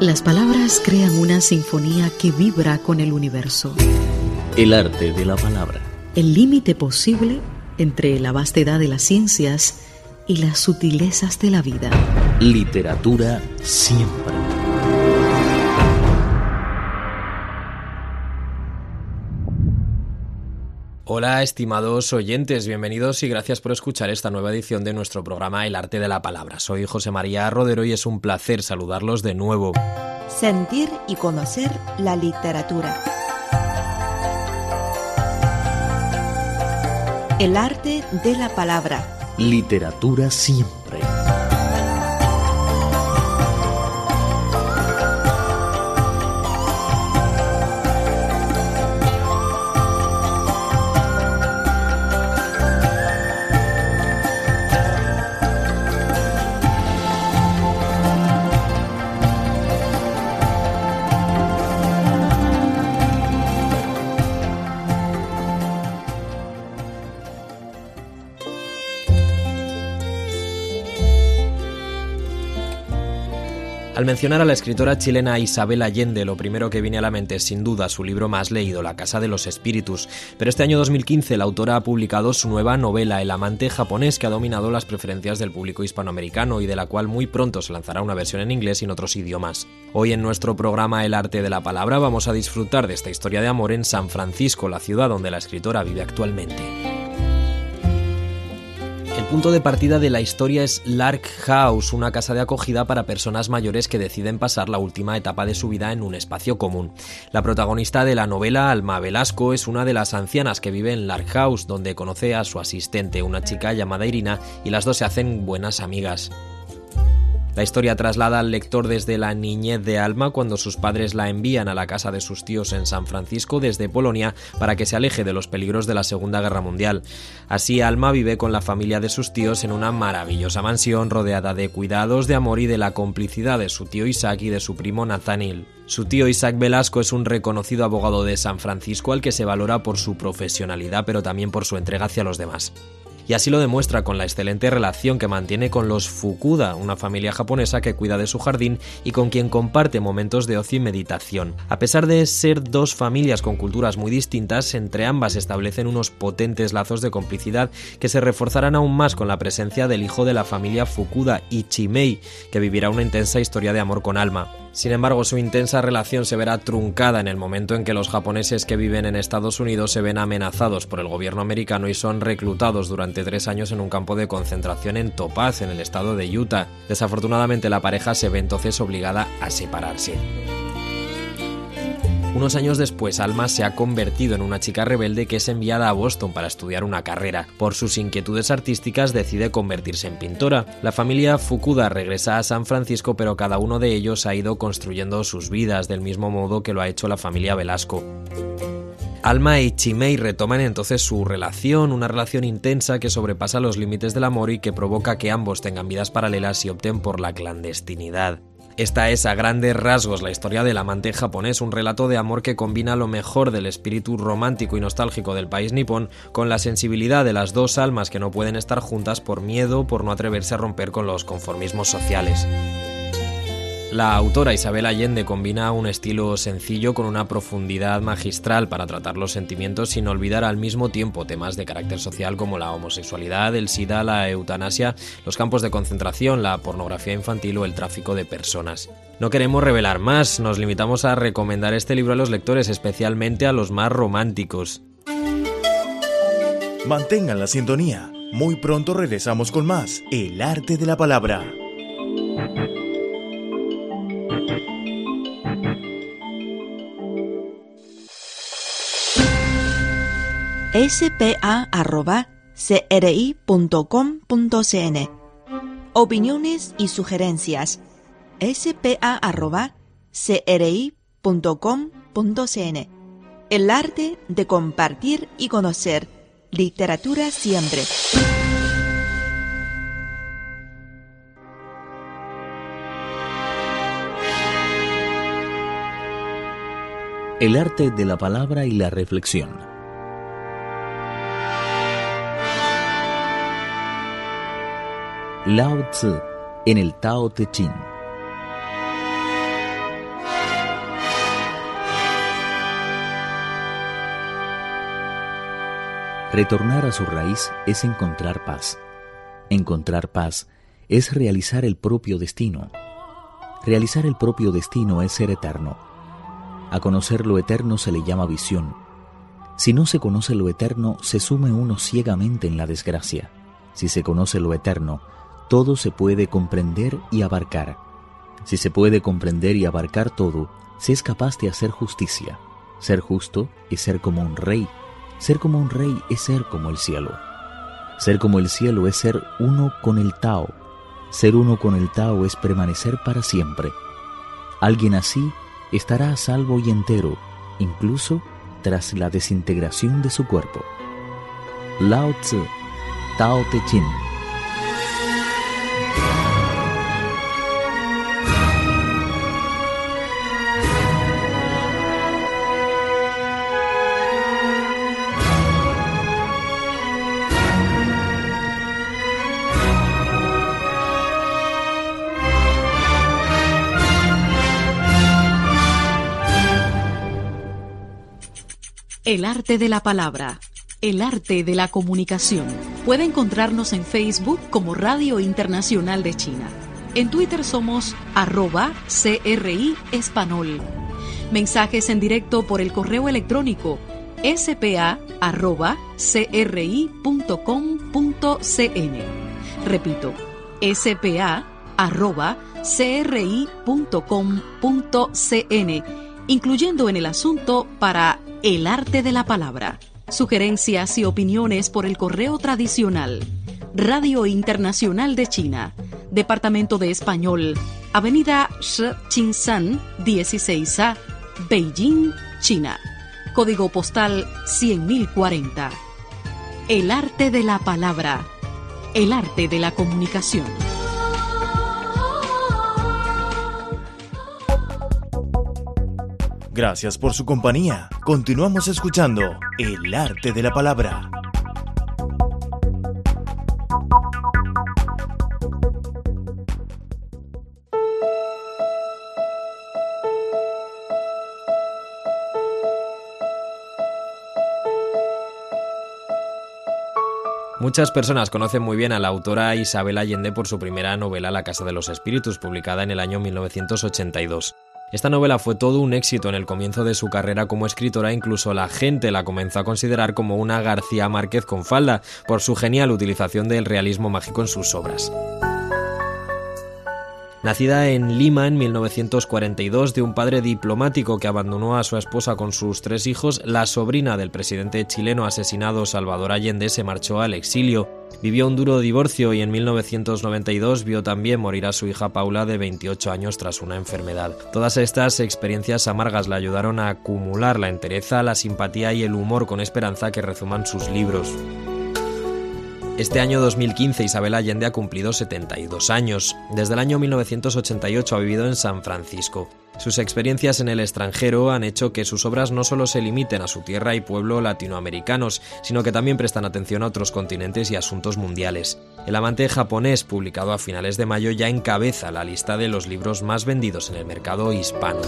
Las palabras crean una sinfonía que vibra con el universo. El arte de la palabra. El límite posible entre la vastedad de las ciencias y las sutilezas de la vida. Literatura siempre. Hola estimados oyentes, bienvenidos y gracias por escuchar esta nueva edición de nuestro programa El arte de la palabra. Soy José María Rodero y es un placer saludarlos de nuevo. Sentir y conocer la literatura. El arte de la palabra. Literatura siempre. Al mencionar a la escritora chilena Isabel Allende, lo primero que viene a la mente es sin duda su libro más leído, La Casa de los Espíritus. Pero este año 2015 la autora ha publicado su nueva novela, El amante japonés, que ha dominado las preferencias del público hispanoamericano y de la cual muy pronto se lanzará una versión en inglés y en otros idiomas. Hoy en nuestro programa El arte de la palabra vamos a disfrutar de esta historia de amor en San Francisco, la ciudad donde la escritora vive actualmente punto de partida de la historia es Lark House, una casa de acogida para personas mayores que deciden pasar la última etapa de su vida en un espacio común. La protagonista de la novela, Alma Velasco, es una de las ancianas que vive en Lark House, donde conoce a su asistente, una chica llamada Irina, y las dos se hacen buenas amigas. La historia traslada al lector desde la niñez de Alma cuando sus padres la envían a la casa de sus tíos en San Francisco desde Polonia para que se aleje de los peligros de la Segunda Guerra Mundial. Así Alma vive con la familia de sus tíos en una maravillosa mansión rodeada de cuidados, de amor y de la complicidad de su tío Isaac y de su primo Nathaniel. Su tío Isaac Velasco es un reconocido abogado de San Francisco al que se valora por su profesionalidad pero también por su entrega hacia los demás y así lo demuestra con la excelente relación que mantiene con los Fukuda, una familia japonesa que cuida de su jardín y con quien comparte momentos de ocio y meditación. A pesar de ser dos familias con culturas muy distintas, entre ambas establecen unos potentes lazos de complicidad que se reforzarán aún más con la presencia del hijo de la familia Fukuda, Ichimei, que vivirá una intensa historia de amor con alma. Sin embargo, su intensa relación se verá truncada en el momento en que los japoneses que viven en Estados Unidos se ven amenazados por el gobierno americano y son reclutados durante tres años en un campo de concentración en Topaz, en el estado de Utah. Desafortunadamente, la pareja se ve entonces obligada a separarse. Unos años después, Alma se ha convertido en una chica rebelde que es enviada a Boston para estudiar una carrera. Por sus inquietudes artísticas decide convertirse en pintora. La familia Fukuda regresa a San Francisco, pero cada uno de ellos ha ido construyendo sus vidas del mismo modo que lo ha hecho la familia Velasco. Alma y Chimei retoman entonces su relación, una relación intensa que sobrepasa los límites del amor y que provoca que ambos tengan vidas paralelas y opten por la clandestinidad. Esta es a grandes rasgos la historia del amante japonés, un relato de amor que combina lo mejor del espíritu romántico y nostálgico del país nipón con la sensibilidad de las dos almas que no pueden estar juntas por miedo, por no atreverse a romper con los conformismos sociales. La autora Isabel Allende combina un estilo sencillo con una profundidad magistral para tratar los sentimientos sin olvidar al mismo tiempo temas de carácter social como la homosexualidad, el SIDA, la eutanasia, los campos de concentración, la pornografía infantil o el tráfico de personas. No queremos revelar más, nos limitamos a recomendar este libro a los lectores, especialmente a los más románticos. Mantengan la sintonía. Muy pronto regresamos con más El arte de la palabra. spa.cri.com.cn Opiniones y sugerencias spa.cri.com.cn El arte de compartir y conocer. Literatura siempre. El arte de la palabra y la reflexión. Lao Tzu en el Tao Te Ching. Retornar a su raíz es encontrar paz. Encontrar paz es realizar el propio destino. Realizar el propio destino es ser eterno. A conocer lo eterno se le llama visión. Si no se conoce lo eterno, se sume uno ciegamente en la desgracia. Si se conoce lo eterno, todo se puede comprender y abarcar. Si se puede comprender y abarcar todo, se es capaz de hacer justicia. Ser justo es ser como un rey. Ser como un rey es ser como el cielo. Ser como el cielo es ser uno con el Tao. Ser uno con el Tao es permanecer para siempre. Alguien así estará a salvo y entero, incluso tras la desintegración de su cuerpo. Lao Tzu, Tao Te Ching. El arte de la palabra, el arte de la comunicación. Puede encontrarnos en Facebook como Radio Internacional de China. En Twitter somos arroba CRI Espanol. Mensajes en directo por el correo electrónico spa arroba cri.com.cn. Repito, spa arroba cri.com.cn, incluyendo en el asunto para el arte de la palabra. Sugerencias y opiniones por el correo tradicional. Radio Internacional de China. Departamento de Español. Avenida Shi 16A, Beijing, China. Código postal 100.040. El arte de la palabra. El arte de la comunicación. Gracias por su compañía. Continuamos escuchando El arte de la palabra. Muchas personas conocen muy bien a la autora Isabel Allende por su primera novela La Casa de los Espíritus, publicada en el año 1982. Esta novela fue todo un éxito en el comienzo de su carrera como escritora, incluso la gente la comenzó a considerar como una García Márquez con falda, por su genial utilización del realismo mágico en sus obras. Nacida en Lima en 1942 de un padre diplomático que abandonó a su esposa con sus tres hijos, la sobrina del presidente chileno asesinado Salvador Allende se marchó al exilio. Vivió un duro divorcio y en 1992 vio también morir a su hija Paula de 28 años tras una enfermedad. Todas estas experiencias amargas la ayudaron a acumular la entereza, la simpatía y el humor con esperanza que rezuman sus libros. Este año 2015 Isabel Allende ha cumplido 72 años. Desde el año 1988 ha vivido en San Francisco. Sus experiencias en el extranjero han hecho que sus obras no solo se limiten a su tierra y pueblo latinoamericanos, sino que también prestan atención a otros continentes y asuntos mundiales. El amante japonés, publicado a finales de mayo, ya encabeza la lista de los libros más vendidos en el mercado hispano.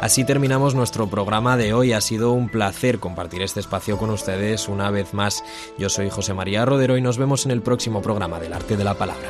Así terminamos nuestro programa de hoy. Ha sido un placer compartir este espacio con ustedes una vez más. Yo soy José María Rodero y nos vemos en el próximo programa del Arte de la Palabra.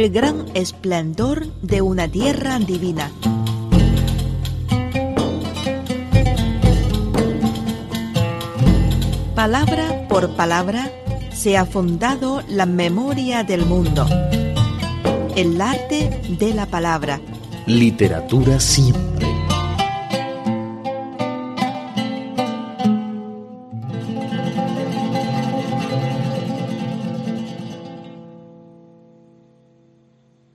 El gran esplendor de una tierra divina. Palabra por palabra se ha fundado la memoria del mundo. El arte de la palabra. Literatura siempre